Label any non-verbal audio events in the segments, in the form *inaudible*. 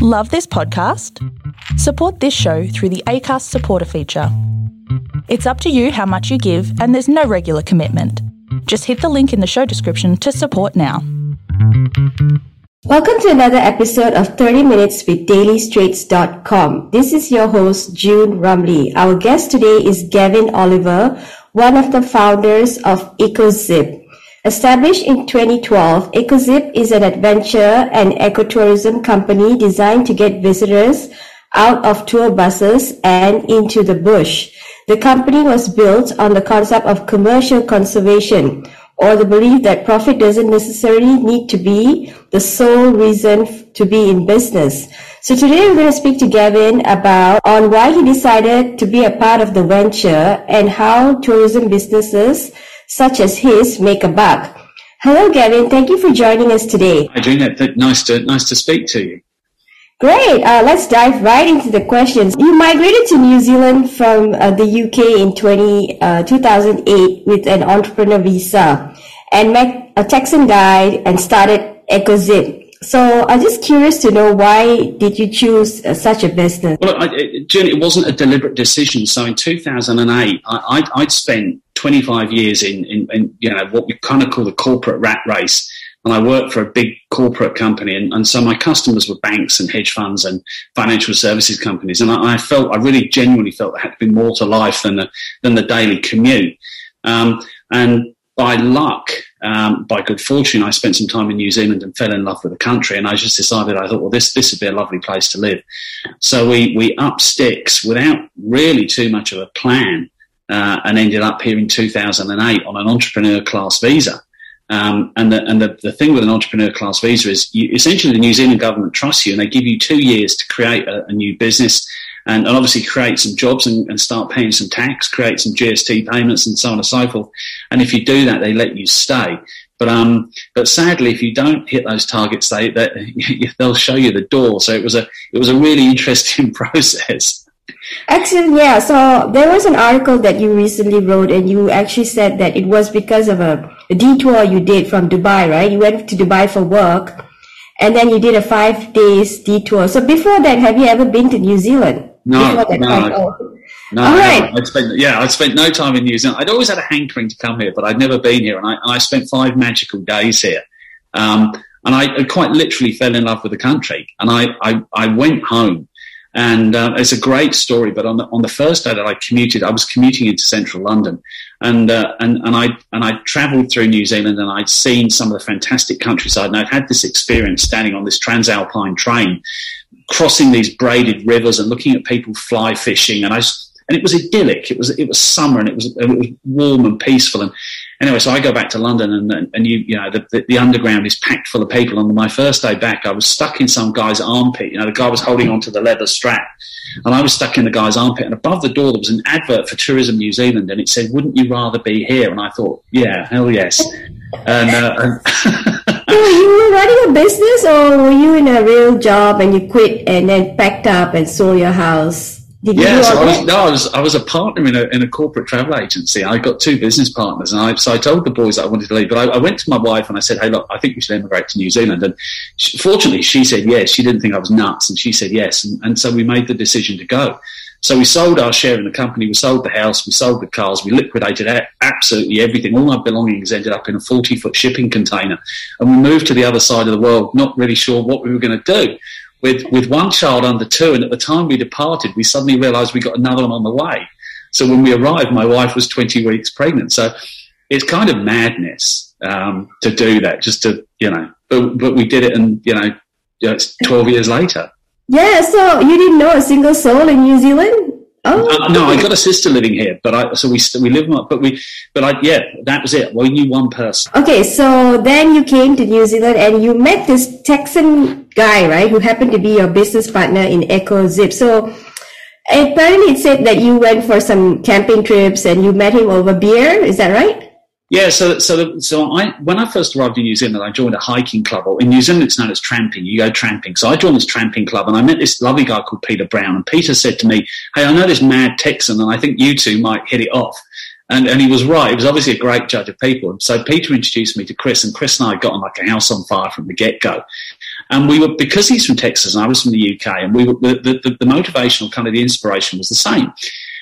Love this podcast? Support this show through the ACAST supporter feature. It's up to you how much you give, and there's no regular commitment. Just hit the link in the show description to support now. Welcome to another episode of 30 Minutes with DailyStraits.com. This is your host, June Ramli. Our guest today is Gavin Oliver, one of the founders of EcoZip. Established in 2012, EcoZip is an adventure and ecotourism company designed to get visitors out of tour buses and into the bush. The company was built on the concept of commercial conservation or the belief that profit doesn't necessarily need to be the sole reason to be in business. So today we're going to speak to Gavin about on why he decided to be a part of the venture and how tourism businesses such as his make a buck. Hello, Gavin. Thank you for joining us today. Hi, Gina. Nice to nice to speak to you. Great. Uh, let's dive right into the questions. You migrated to New Zealand from uh, the UK in 20, uh, 2008 with an entrepreneur visa and met a Texan guy and started EcoZip. So I'm just curious to know why did you choose uh, such a business? Well, I, it, it wasn't a deliberate decision. So in 2008, I, I'd, I'd spent 25 years in, in, in, you know what we kind of call the corporate rat race, and I worked for a big corporate company, and, and so my customers were banks and hedge funds and financial services companies, and I, I felt I really genuinely felt there had to be more to life than the than the daily commute, um, and by luck, um, by good fortune, I spent some time in New Zealand and fell in love with the country. And I just decided, I thought, well, this this would be a lovely place to live. So we we up sticks without really too much of a plan, uh, and ended up here in 2008 on an entrepreneur class visa. Um, and the, and the, the thing with an entrepreneur class visa is you, essentially the New Zealand government trusts you and they give you two years to create a, a new business and, and obviously create some jobs and, and, start paying some tax, create some GST payments and so on and so forth. And if you do that, they let you stay. But um, but sadly, if you don't hit those targets, they, they *laughs* they'll show you the door. So it was a it was a really *laughs* interesting process. Excellent. Yeah. So there was an article that you recently wrote, and you actually said that it was because of a, a detour you did from Dubai, right? You went to Dubai for work, and then you did a five days detour. So before that, have you ever been to New Zealand? No, no, no. All right. I'd spent, yeah, I'd spent no time in New Zealand. I'd always had a hankering to come here, but I'd never been here, and I, and I spent five magical days here. Um, and I, quite literally fell in love with the country. And I, I, I went home, and uh, it's a great story. But on the on the first day that I commuted, I was commuting into central London, and uh, and and I and I travelled through New Zealand, and I'd seen some of the fantastic countryside, and I'd had this experience standing on this transalpine train crossing these braided rivers and looking at people fly fishing, and I and it was idyllic. It was it was summer and it was it was warm and peaceful. And anyway, so I go back to London and and, you you know the, the, the underground is packed full of people. And my first day back, I was stuck in some guy's armpit. You know, the guy was holding onto the leather strap, and I was stuck in the guy's armpit. And above the door there was an advert for Tourism New Zealand, and it said, "Wouldn't you rather be here?" And I thought, yeah, hell yes. And, uh, and *laughs* you were running a business or were you in a real job and you quit and then packed up and sold your house? Did you yes, I was, no, I was, I was a partner in a, in a corporate travel agency. I got two business partners and I, so I told the boys that I wanted to leave, but I, I went to my wife and I said, Hey, look, I think we should emigrate to New Zealand. And she, fortunately she said yes. She didn't think I was nuts and she said yes. And, and so we made the decision to go. So we sold our share in the company, we sold the house, we sold the cars, we liquidated absolutely everything. All our belongings ended up in a 40 foot shipping container. And we moved to the other side of the world, not really sure what we were going to do. With, with one child under two, and at the time we departed, we suddenly realized we got another one on the way. So when we arrived, my wife was 20 weeks pregnant. So it's kind of madness um, to do that, just to, you know, but, but we did it, and, you know, it's 12 years later. Yeah, so you didn't know a single soul in New Zealand? Oh, uh, no, I got a sister living here, but I so we we live but we but I yeah that was it. We knew one person. Okay, so then you came to New Zealand and you met this Texan guy, right, who happened to be your business partner in EcoZip. So apparently it said that you went for some camping trips and you met him over beer. Is that right? Yeah, so so so I when I first arrived in New Zealand, I joined a hiking club. Or in New Zealand, it's known as tramping. You go tramping. So I joined this tramping club, and I met this lovely guy called Peter Brown. And Peter said to me, "Hey, I know this mad Texan, and I think you two might hit it off." And, and he was right. He was obviously a great judge of people. And So Peter introduced me to Chris, and Chris and I got on like a house on fire from the get go. And we were because he's from Texas and I was from the UK, and we were the, the, the motivational kind of the inspiration was the same.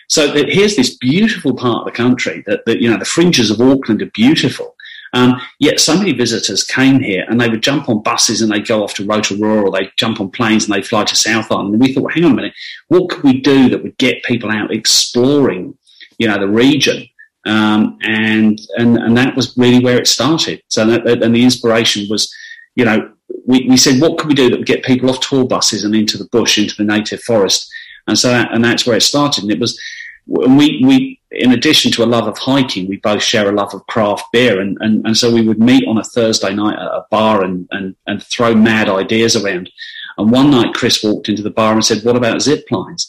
So that here's this beautiful part of the country that, that you know the fringes of Auckland are beautiful. Um, yet so many visitors came here and they would jump on buses and they'd go off to Rotorua or they'd jump on planes and they'd fly to South Island. And we thought, hang on a minute, what could we do that would get people out exploring, you know, the region? Um, and, and, and that was really where it started. So that, and the inspiration was, you know, we, we said, what could we do that would get people off tour buses and into the bush, into the native forest? And so, that, and that's where it started. And it was, we, we, in addition to a love of hiking, we both share a love of craft beer. And, and, and so we would meet on a Thursday night at a bar and, and, and throw mad ideas around. And one night Chris walked into the bar and said, what about zip lines?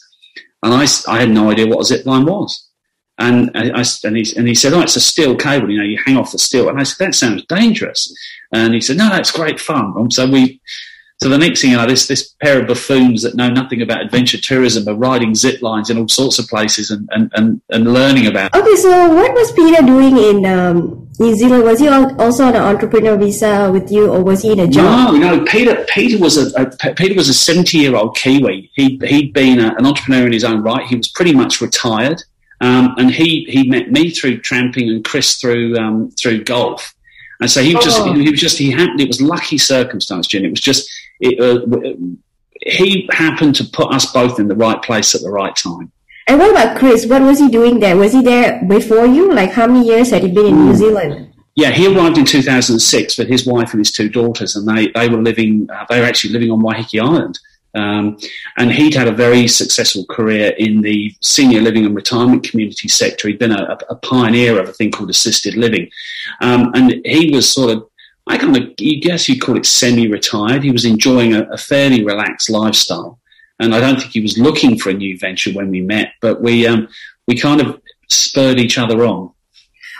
And I, I had no idea what a zip line was. And, I, and, he, and he said, oh, it's a steel cable, you know, you hang off the steel. And I said, that sounds dangerous. And he said, no, that's great fun. And so we, so the next thing you know, this this pair of buffoons that know nothing about adventure tourism are riding zip lines in all sorts of places and, and, and, and learning about. Okay, so what was Peter doing in um, New Zealand? Was he also on an entrepreneur visa with you, or was he in a job? No, no. Peter Peter was a, a Peter was a seventy year old Kiwi. He he'd been a, an entrepreneur in his own right. He was pretty much retired, um, and he he met me through tramping and Chris through um, through golf. And so he was just, oh. he was just, he happened, it was lucky circumstance, Jen. It was just, it, uh, he happened to put us both in the right place at the right time. And what about Chris? What was he doing there? Was he there before you? Like how many years had he been in New hmm. Zealand? Yeah, he arrived in 2006 with his wife and his two daughters, and they, they were living, uh, they were actually living on Waiheke Island. Um, and he'd had a very successful career in the senior living and retirement community sector. He'd been a, a pioneer of a thing called assisted living. Um, and he was sort of I kind of you guess you'd call it semi-retired. He was enjoying a, a, fairly relaxed lifestyle, and I don't think he was looking for a new venture when we met. But we um, we kind of spurred each other on.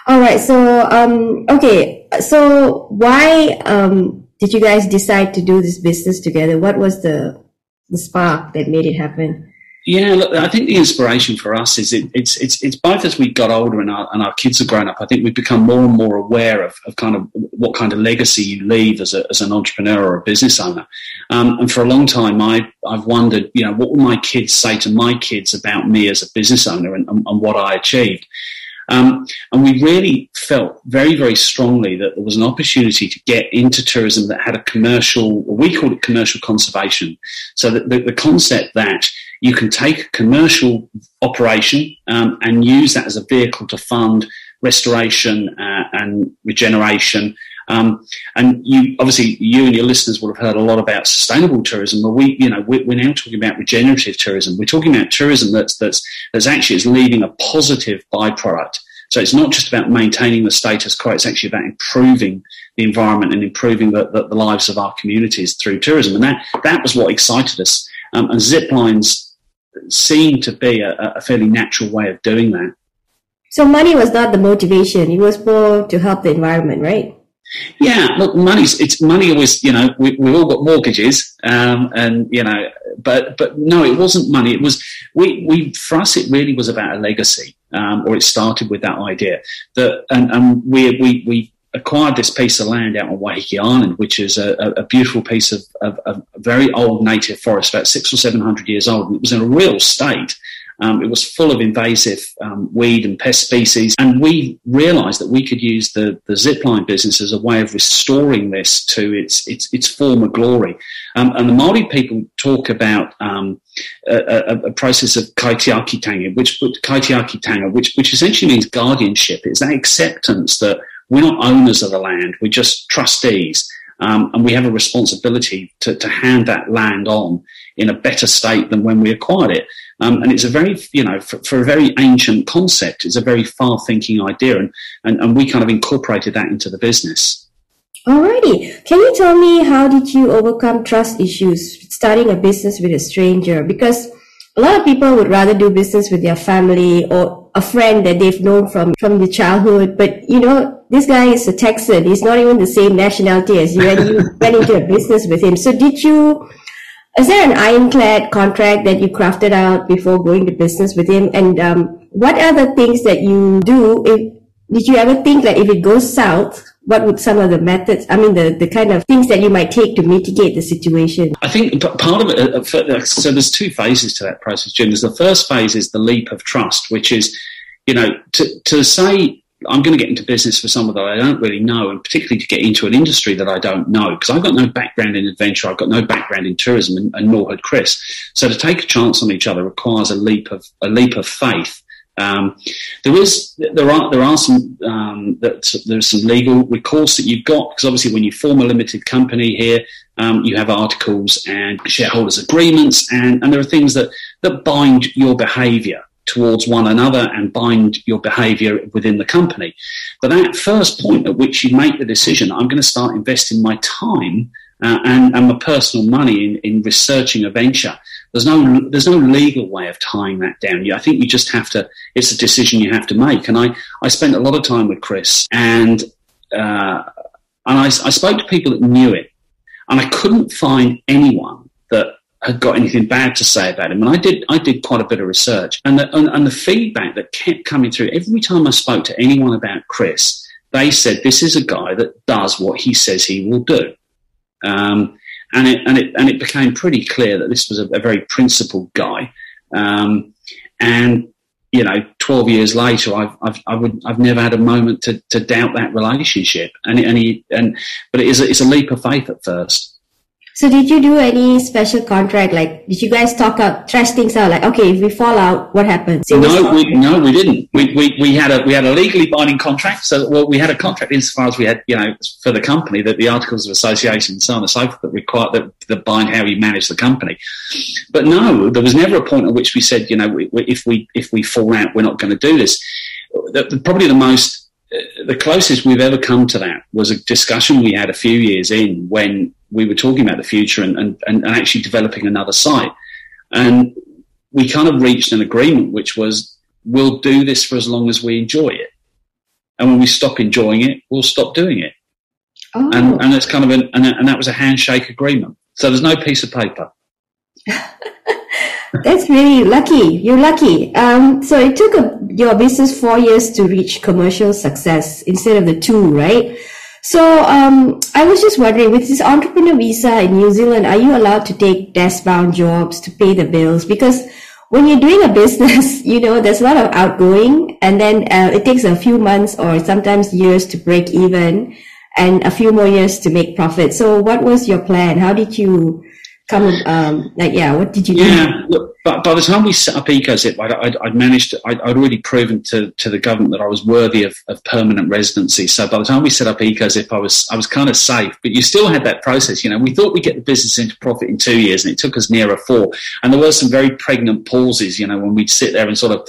All right. So um, okay. So why um, did you guys decide to do this business together? What was the the spark that made it happen? Yeah, look, I think the inspiration for us is it, it's it's it's both as we got older and our and our kids have grown up. I think we've become more and more aware of, of kind of what kind of legacy you leave as a, as an entrepreneur or a business owner. Um, and for a long time, I I've wondered, you know, what will my kids say to my kids about me as a business owner and, and, and what I achieved. Um, and we really felt very, very strongly that there was an opportunity to get into tourism that had a commercial, we called it commercial conservation. So that the, the concept that you can take a commercial operation um, and use that as a vehicle to fund restoration uh, and regeneration. Um, and you, obviously, you and your listeners will have heard a lot about sustainable tourism. But we, you know, we're, we're, now talking about regenerative tourism. We're talking about tourism that's that's that's actually is leaving a positive byproduct. So it's not just about maintaining the status quo; it's actually about improving the environment and improving the, the, the lives of our communities through tourism. And that that was what excited us. Um, and zip lines seemed to be a, a fairly natural way of doing that. So money was not the motivation; it was more to help the environment, right? Yeah, look, money's it's money always, you know, we, we've all got mortgages, um, and you know, but but no, it wasn't money. It was we we for us, it really was about a legacy, um, or it started with that idea that, and, and we we we acquired this piece of land out on Waiheke Island, which is a, a beautiful piece of, of, of, very old native forest, about six or seven hundred years old. And it was in a real state. Um, it was full of invasive um, weed and pest species, and we realised that we could use the, the zipline business as a way of restoring this to its its, its former glory. Um, and the Maori people talk about um, a, a, a, process of kaitiakitanga, which kaitiakitanga, which which essentially means guardianship. It's that acceptance that we're not owners of the land, we're just trustees. Um, and we have a responsibility to, to hand that land on in a better state than when we acquired it. Um, and it's a very, you know, for, for, a very ancient concept, it's a very far thinking idea. And, and, and we kind of incorporated that into the business. Alrighty. Can you tell me how did you overcome trust issues starting a business with a stranger? Because a lot of people would rather do business with their family or a friend that they've known from, from the childhood. But, you know, this guy is a Texan. He's not even the same nationality as you and you *laughs* went into a business with him. So did you, is there an ironclad contract that you crafted out before going to business with him? And um, what are the things that you do if did you ever think that if it goes south, what would some of the methods, I mean, the, the kind of things that you might take to mitigate the situation? I think part of it, uh, uh, so there's two phases to that process, Jim. There's the first phase is the leap of trust, which is, you know, to, to say, I'm going to get into business for someone that I don't really know, and particularly to get into an industry that I don't know, because I've got no background in adventure, I've got no background in tourism, and, and nor had Chris. So to take a chance on each other requires a leap of a leap of faith um, there is there are there are some um, that there's some legal recourse that you've got because obviously when you form a limited company here, um, you have articles and shareholders agreements, and, and there are things that that bind your behaviour towards one another and bind your behaviour within the company. But that first point at which you make the decision, I'm going to start investing my time uh, and, and my personal money in, in researching a venture there's no there's no legal way of tying that down. I think you just have to. It's a decision you have to make. And I I spent a lot of time with Chris, and uh, and I, I spoke to people that knew it, and I couldn't find anyone that had got anything bad to say about him. And I did, I did quite a bit of research, and the, and, and, the feedback that kept coming through every time I spoke to anyone about Chris, they said this is a guy that does what he says he will do. Um, and it and it and it became pretty clear that this was a, a very principled guy. Um, and you know, twelve years later, I've I've I would I've never had a moment to, to doubt that relationship. And and he and but it is it's a leap of faith at first. So did you do any special contract? Like, did you guys talk out, trash things out? Like, okay, if we fall out, what happens? no, we, no, we didn't. We, we, we had a, we had a legally binding contract. So, well, we had a contract insofar as we had, you know, for the company that the articles of association and so on and so forth that require, that, that bind how we manage the company. But no, there was never a point at which we said, you know, we, if we, if we fall out, we're not going to do this. The, the, probably the most, uh, the closest we've ever come to that was a discussion we had a few years in when we were talking about the future and, and, and actually developing another site. And we kind of reached an agreement, which was we'll do this for as long as we enjoy it. And when we stop enjoying it, we'll stop doing it. Oh. And, and it's kind of an, and, and that was a handshake agreement. So there's no piece of paper. *laughs* That's really lucky. You're lucky. Um, so it took a, your business four years to reach commercial success instead of the two, right? So um, I was just wondering, with this entrepreneur visa in New Zealand, are you allowed to take desk-bound jobs to pay the bills? Because when you're doing a *laughs* business, you know, there's a lot of outgoing, and then uh, it takes a few months or sometimes years to break even, and a few more years to make profit. So, what was your plan? How did you come? Um, like, yeah, what did you do? Yeah, look, but by the time we set up EcoZip, I'd, I'd, I'd managed, to, I'd, I'd, already proven to, to the government that I was worthy of, of, permanent residency. So by the time we set up EcoZip, I was, I was kind of safe, but you still had that process. You know, we thought we'd get the business into profit in two years and it took us nearer four. And there were some very pregnant pauses, you know, when we'd sit there and sort of,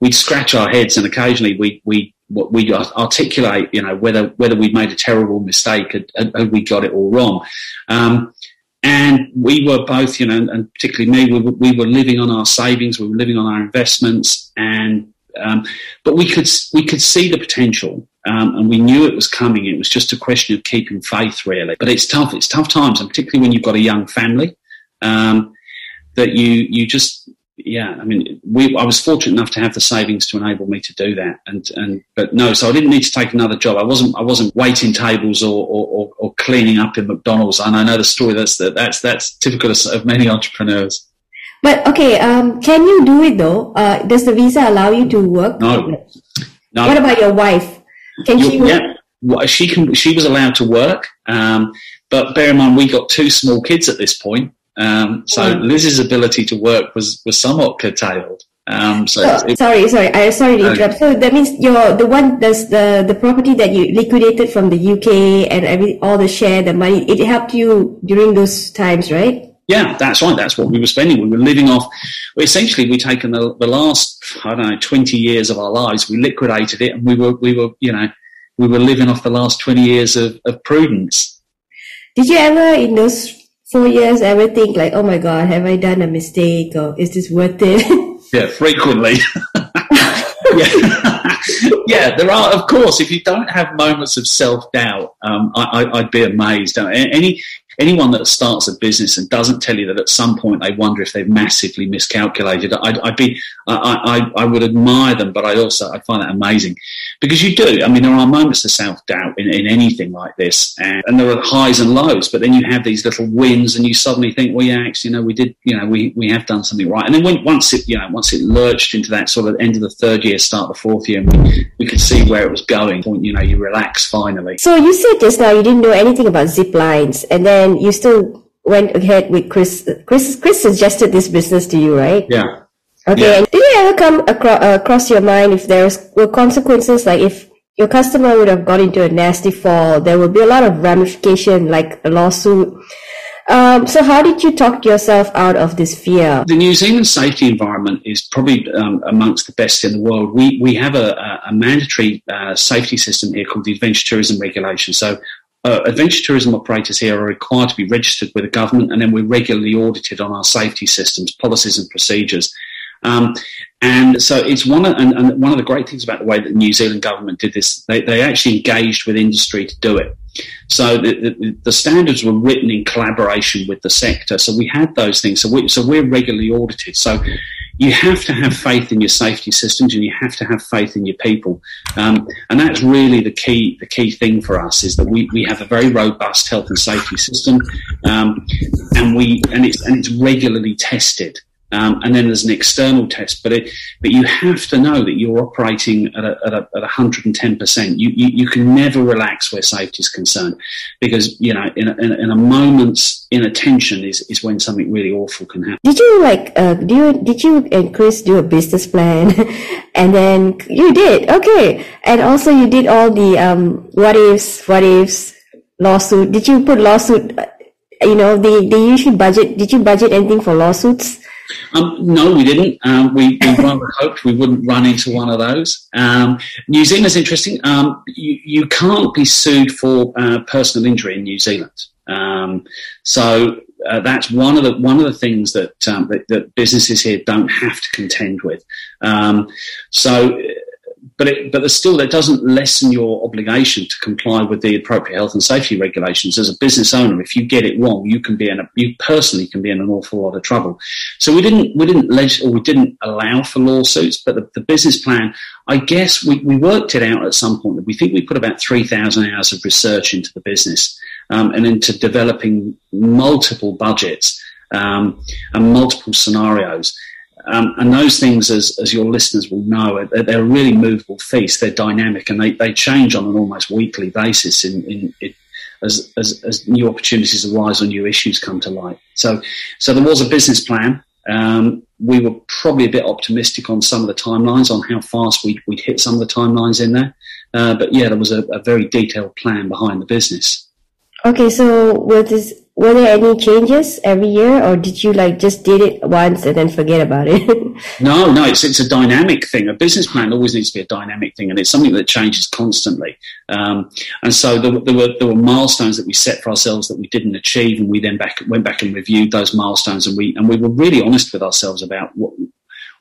we'd scratch our heads and occasionally we, we, we articulate, you know, whether, whether we'd made a terrible mistake, had, had we got it all wrong. Um, and we were both, you know, and particularly me, we were, we were living on our savings, we were living on our investments, and um, but we could we could see the potential, um, and we knew it was coming. It was just a question of keeping faith, really. But it's tough. It's tough times, and particularly when you've got a young family, um, that you you just yeah, I mean, we, I was fortunate enough to have the savings to enable me to do that. And, and, but no, so I didn't need to take another job. I wasn't, I wasn't waiting tables or, or, or, cleaning up in McDonald's. And I know the story that's, that's, that's typical of, many *laughs* entrepreneurs. But okay, um, can you do it though? Uh, does the visa allow you to work? No. no. What about your wife? Can she work? Yeah, she can. She was allowed to work, um, but bear in mind we got two small kids at this point. Um, so Liz's ability to work was, was somewhat curtailed. Um, so oh, sorry, sorry, I sorry to interrupt. So that means you're the one that's the the property that you liquidated from the UK and every all the share, the money. It helped you during those times, right? Yeah, that's right. That's what we were spending. We were living off. Essentially, we'd taken the, the last I don't know twenty years of our lives. We liquidated it, and we were we were you know we were living off the last twenty years of, of prudence. Did you ever in those four years ever think like, oh my God, have I done a mistake or is this worth it? *laughs* yeah, frequently. *laughs* yeah. yeah, there are, of course, if you don't have moments of self doubt, um, I, would be amazed. Any, anyone that starts a business and doesn't tell you that at some point they wonder if they've massively miscalculated, I'd, I'd be, I, I, I, would admire them, but I'd also, I'd find that amazing because you do. I mean, there are moments of self doubt in, in anything like this and, and, there are highs and lows, but then you have these little wins and you suddenly think, well, yeah, actually, you know, we did, you know, we, we have done something right. And then when, once it, you know, once it lurched into that sort of end of the third year, start the fourth year, and we, we could see where it was going, you know, you relax finally. So you said just now you didn't know anything about zip lines and then and you still went ahead with Chris. Chris, Chris suggested this business to you, right? Yeah. Okay. Yeah. Did it ever come across, uh, across your mind if there were consequences, like if your customer would have got into a nasty fall, there would be a lot of ramification, like a lawsuit. Um, so how did you talk yourself out of this fear? The New Zealand safety environment is probably um, amongst the best in the world. We we have a, a mandatory uh, safety system here called the Adventure Tourism Regulation. So uh, adventure tourism operators here are required to be registered with the government, and then we're regularly audited on our safety systems, policies, and procedures. Um, and so it's one of, and, and, one of the great things about the way that the New Zealand government did this, they, they actually engaged with industry to do it. So the, the, the, standards were written in collaboration with the sector. So we had those things. So, we, so we're regularly audited. So you have to have faith in your safety systems and you have to have faith in your people. Um, and that's really the key, the key thing for us is that we, we have a very robust health and safety system. Um, and we, and it's, and it's regularly tested. Um, and then there's an external test. But it, but you have to know that you're operating at a, at, a, at 110%. You, you, you can never relax where safety is concerned because, you know, in a, in a moment's inattention is, is when something really awful can happen. Did you like, uh, do you, did you and Chris do a business plan? *laughs* and then you did. Okay. And also you did all the, um, what ifs, what ifs, lawsuit. Did you put lawsuit, uh, you know, they, they usually budget, did you budget anything for lawsuits? Um, no, we didn't. Um, we, we *coughs* hoped we wouldn't run into one of those. Um, New Zealand's interesting. Um, you, you, can't be sued for uh, personal injury in New Zealand. Um, so uh, that's one of the one of the things that, um, that, that businesses here don't have to contend with. so but it, but still that doesn't lessen your obligation to comply with the appropriate health and safety regulations. As a business owner, if you get it wrong, you can be in a, you personally can be in an awful lot of trouble. So we didn't we didn't leg- or we didn't allow for lawsuits, but the, the business plan, I guess we, we worked it out at some point. We think we put about three thousand hours of research into the business um, and into developing multiple budgets um, and multiple scenarios. Um, and those things, as, as your listeners will know, they're, really movable feast. They're dynamic and they, they change on an almost weekly basis in, in, in as, as, as, new opportunities arise or new issues come to light. So, so there was a business plan. Um, we were probably a bit optimistic on some of the timelines, on how fast we'd, we'd hit some of the timelines in there. Uh, but yeah, there was a, a very detailed plan behind the business. Okay, so with this were there any changes every year or did you like just did it once and then forget about it? *laughs* No no it's, it's a dynamic thing. A business plan always needs to be a dynamic thing and it's something that changes constantly. Um, and so there, there, were there were milestones that we set for ourselves that we didn't achieve and we then back went back and reviewed those milestones and we and we were really honest with ourselves about what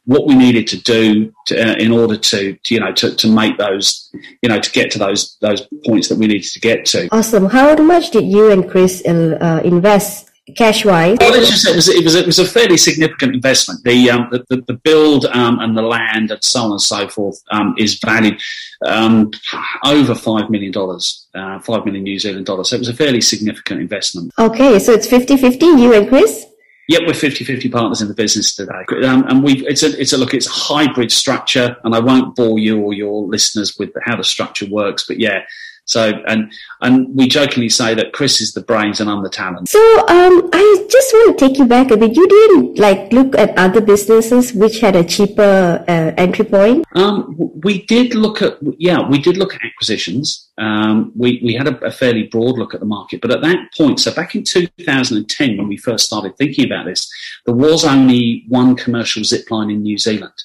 what we needed to do to, uh, in order to, to, you know to, to make those you know to get to those those points that we needed to get to. Awesome. How much did you and Chris uh, invest cash wise? Well, just, it was it was it was a fairly significant investment. The um, the, the, the, build um, and the land and so on and so forth um, is valued um, over five million dollars, uh, five million New Zealand dollars. So it was a fairly significant investment. Okay, so it's 50-50, you and Chris. Yep, we're 50-50 partners in the business today. Um, and we it's a, it's a look, it's a hybrid structure and I won't bore you or your listeners with how the structure works, but yeah, so, and and we jokingly say that Chris is the brains and I'm the talent. So, um, I just want to take you back a bit. You didn't like look at other businesses which had a cheaper uh, entry point. Um, we did look at yeah, we did look at acquisitions. Um, we we had a, a fairly broad look at the market, but at that point, so back in 2010 when we first started thinking about this, there was only one commercial zip line in New Zealand.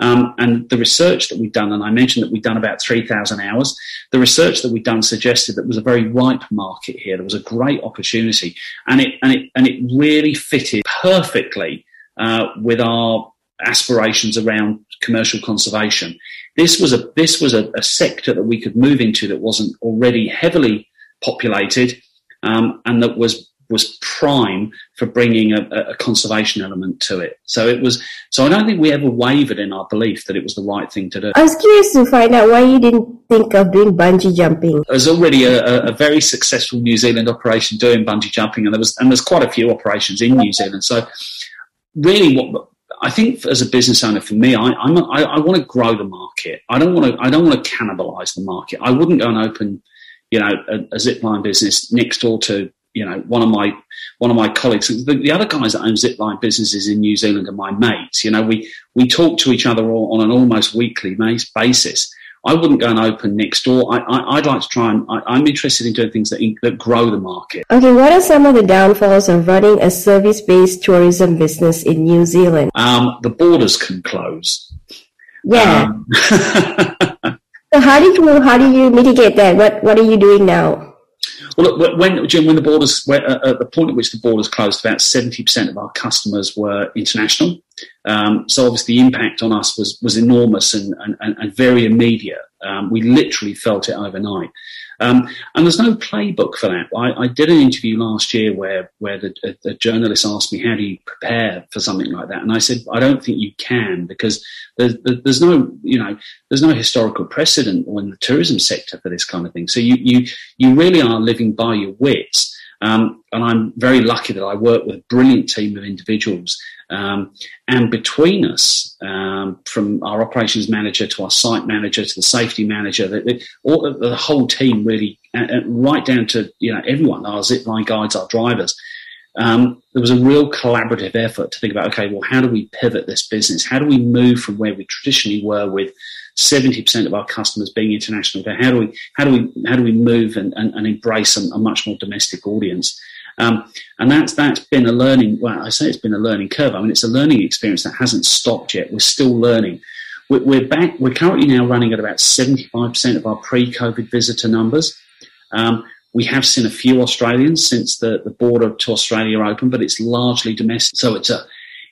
Um, and the research that we've done, and I mentioned that we've done about 3,000 hours, the research that we've done suggested that was a very ripe market here. There was a great opportunity, and it, and it, and it really fitted perfectly uh, with our aspirations around commercial conservation. This was a this was a, a, sector that we could move into that wasn't already heavily populated, um, and that was was prime for bringing a, a, conservation element to it. So it was. So I don't think we ever wavered in our belief that it was the right thing to do. I was curious to find out why you didn't think of doing bungee jumping. There's already a, a very successful New Zealand operation doing bungee jumping, and there was and there's quite a few operations in New Zealand. So really, what I think as a business owner, for me, I, I'm a, I, I want to grow the market. I don't want to. I don't want to cannibalize the market. I wouldn't go and open, you know, a, a zipline business next door to you know one of my one of my colleagues. The, the, other guys that own zipline businesses in New Zealand are my mates. You know, we we talk to each other on an almost weekly basis. I wouldn't go and open next door. I, would like to try and I, am interested in doing things that, that grow the market. Okay, what are some of the downfalls of running a service-based tourism business in New Zealand? Um, the borders can close. Yeah. Um, *laughs* so how do you how do you mitigate that? What what are you doing now? Well, look, when Jim, when the borders, uh, at the point at which the borders closed, about seventy percent of our customers were international. Um, so obviously, the impact on us was was enormous and and, and very immediate. Um, we literally felt it overnight. Um, and there's no playbook for that. I, I, did an interview last year where where the, a, a, journalist asked me how do you prepare for something like that, and I said I don't think you can because there's, there's no you know there's no historical precedent in the tourism sector for this kind of thing. So you you you really are living by your wits. Um, and I'm very lucky that I work with a brilliant team of individuals. Um, and between us, um, from our operations manager to our site manager to the safety manager, the, the, all, the whole team really, uh, uh, right down to you know everyone, our zipline guides, our drivers. Um, there was a real collaborative effort to think about, okay, well, how do we pivot this business? How do we move from where we traditionally were with 70% of our customers being international. How do we, how do we, how do we move and, and, and embrace a, a, much more domestic audience? Um, and that's, that's been a learning, well, I say it's been a learning curve. I mean, it's a learning experience that hasn't stopped yet. We're still learning. We're, we're back, we're currently now running at about 75% of our pre-COVID visitor numbers. Um, we have seen a few Australians since the, the border to Australia opened, but it's largely domestic. So it's a,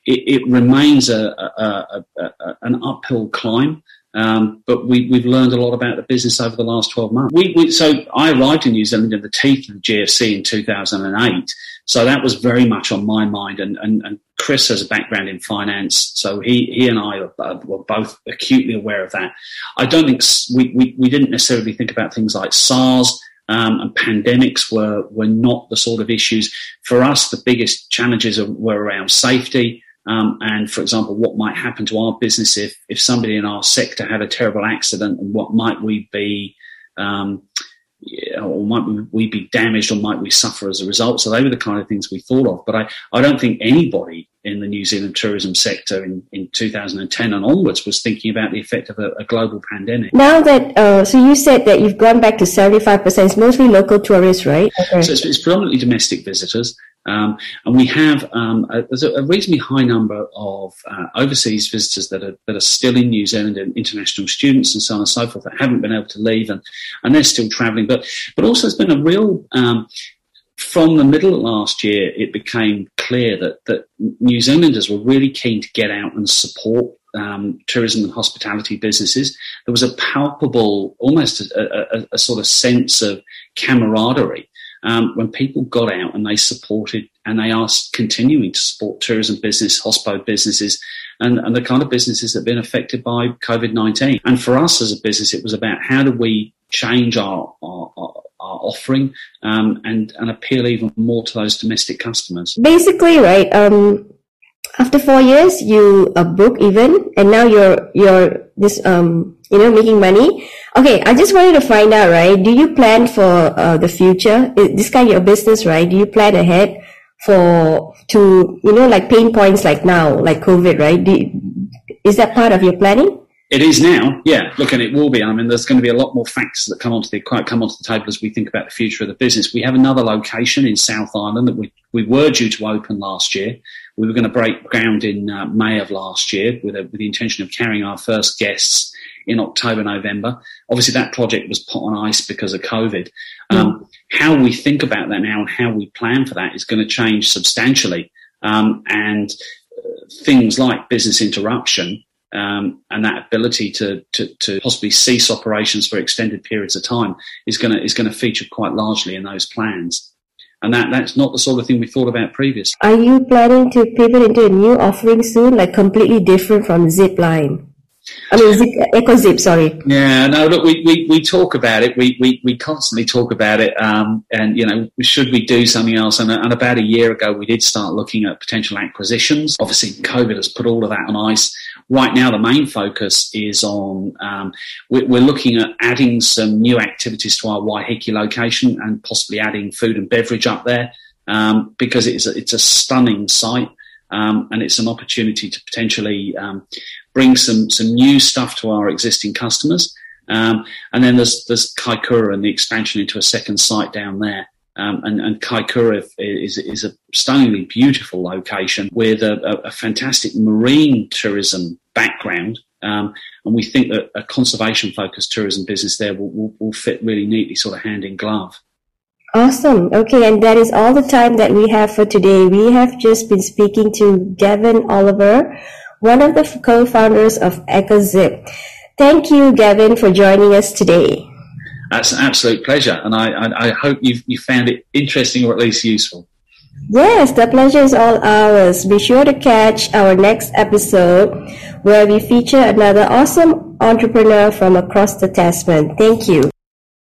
it, it remains a, a, a, an uphill climb. Um, but we, have learned a lot about the business over the last 12 months. We, we, so I arrived in New Zealand in the teeth of the GFC in 2008. So that was very much on my mind. And, and, and Chris has a background in finance. So he, he and I were both acutely aware of that. I don't think we, we, we didn't necessarily think about things like SARS. Um, and pandemics were were not the sort of issues for us. The biggest challenges were around safety, um, and for example, what might happen to our business if, if somebody in our sector had a terrible accident and what might we be, um, or might we be damaged or might we suffer as a result? So they were the kind of things we thought of. But I, I don't think anybody in the New Zealand tourism sector in, in 2010 and onwards was thinking about the effect of a, a global pandemic. Now that, uh, so you said that you've gone back to 75%, it's mostly local tourists, right? Okay. So it's, it's predominantly domestic visitors. Um, and we have um, a, there's a, reasonably high number of uh, overseas visitors that are that are still in New Zealand and international students and so on and so forth that haven't been able to leave and, and they're still travelling. But but also there's been a real um, from the middle of last year, it became clear that that New Zealanders were really keen to get out and support um, tourism and hospitality businesses. There was a palpable, almost a, a, a sort of sense of camaraderie um, when people got out and they supported and they are continuing to support tourism business, hospo businesses, and, and the kind of businesses that have been affected by COVID 19. And for us as a business, it was about how do we change our, our, our our offering um, and and appeal even more to those domestic customers. Basically, right. Um, after four years, you uh, broke even, and now you're you're this um you know making money. Okay, I just wanted to find out, right? Do you plan for uh, the future? This kind of business, right? Do you plan ahead for to you know like pain points like now, like COVID, right? Do, is that part of your planning? It is now, yeah. Look, and it will be. I mean, there's going to be a lot more facts that come onto the quite come onto the table as we think about the future of the business. We have another location in South Island that we we were due to open last year. We were going to break ground in uh, May of last year with, a, with the intention of carrying our first guests in October, November. Obviously, that project was put on ice because of COVID. Um, How we think about that now and how we plan for that is going to change substantially. Um, and uh, things like business interruption um, and that ability to, to, to, possibly cease operations for extended periods of time is going to is going to feature quite largely in those plans. And that that's not the sort of thing we thought about previously. Are you planning to pivot into a new offering soon, like completely different from Zipline? I mean, Zip, EcoZip, sorry. Yeah, no, look, we, we, we talk about it. We, we, we constantly talk about it. Um, and, you know, should we do something else? And, and about a year ago, we did start looking at potential acquisitions. Obviously, COVID has put all of that on ice. Right now, the main focus is on, um, we're, we're looking at adding some new activities to our Waiheke location and possibly adding food and beverage up there. Um, because it's a, it's a stunning site. Um, and it's an opportunity to potentially um, bring some some new stuff to our existing customers. Um, and then there's there's Kaikoura and the expansion into a second site down there. Um, and, and Kaikoura is, is a stunningly beautiful location with a, a, a fantastic marine tourism background. Um, and we think that a conservation focused tourism business there will, will, will fit really neatly, sort of hand in glove. Awesome. Okay, and that is all the time that we have for today. We have just been speaking to Gavin Oliver, one of the co-founders of EcoZip. Thank you, Gavin, for joining us today. That's an absolute pleasure, and I, I, I hope you you found it interesting or at least useful. Yes, the pleasure is all ours. Be sure to catch our next episode where we feature another awesome entrepreneur from across the Tasman. Thank you.